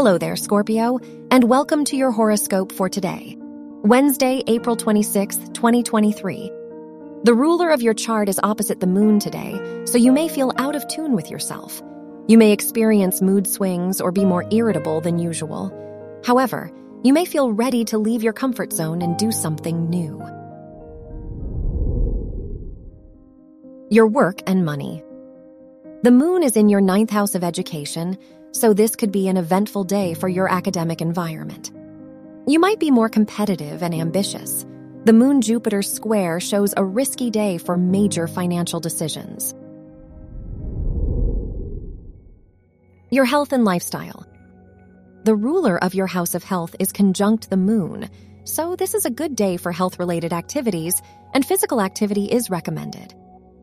Hello there, Scorpio, and welcome to your horoscope for today, Wednesday, April 26th, 2023. The ruler of your chart is opposite the moon today, so you may feel out of tune with yourself. You may experience mood swings or be more irritable than usual. However, you may feel ready to leave your comfort zone and do something new. Your work and money. The moon is in your ninth house of education, so this could be an eventful day for your academic environment. You might be more competitive and ambitious. The Moon Jupiter square shows a risky day for major financial decisions. Your health and lifestyle. The ruler of your house of health is conjunct the moon, so this is a good day for health related activities, and physical activity is recommended.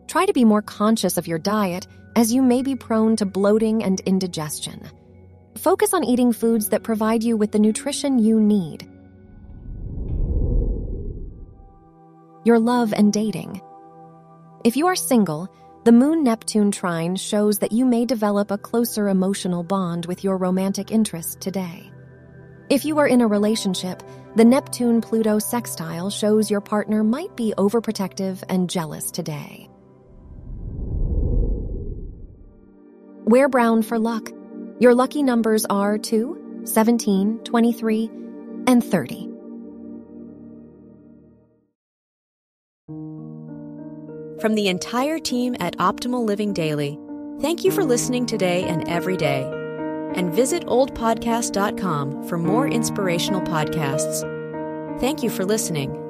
Try to be more conscious of your diet as you may be prone to bloating and indigestion. Focus on eating foods that provide you with the nutrition you need. Your love and dating. If you are single, the Moon Neptune trine shows that you may develop a closer emotional bond with your romantic interest today. If you are in a relationship, the Neptune Pluto sextile shows your partner might be overprotective and jealous today. Wear brown for luck. Your lucky numbers are 2, 17, 23, and 30. From the entire team at Optimal Living Daily, thank you for listening today and every day. And visit oldpodcast.com for more inspirational podcasts. Thank you for listening.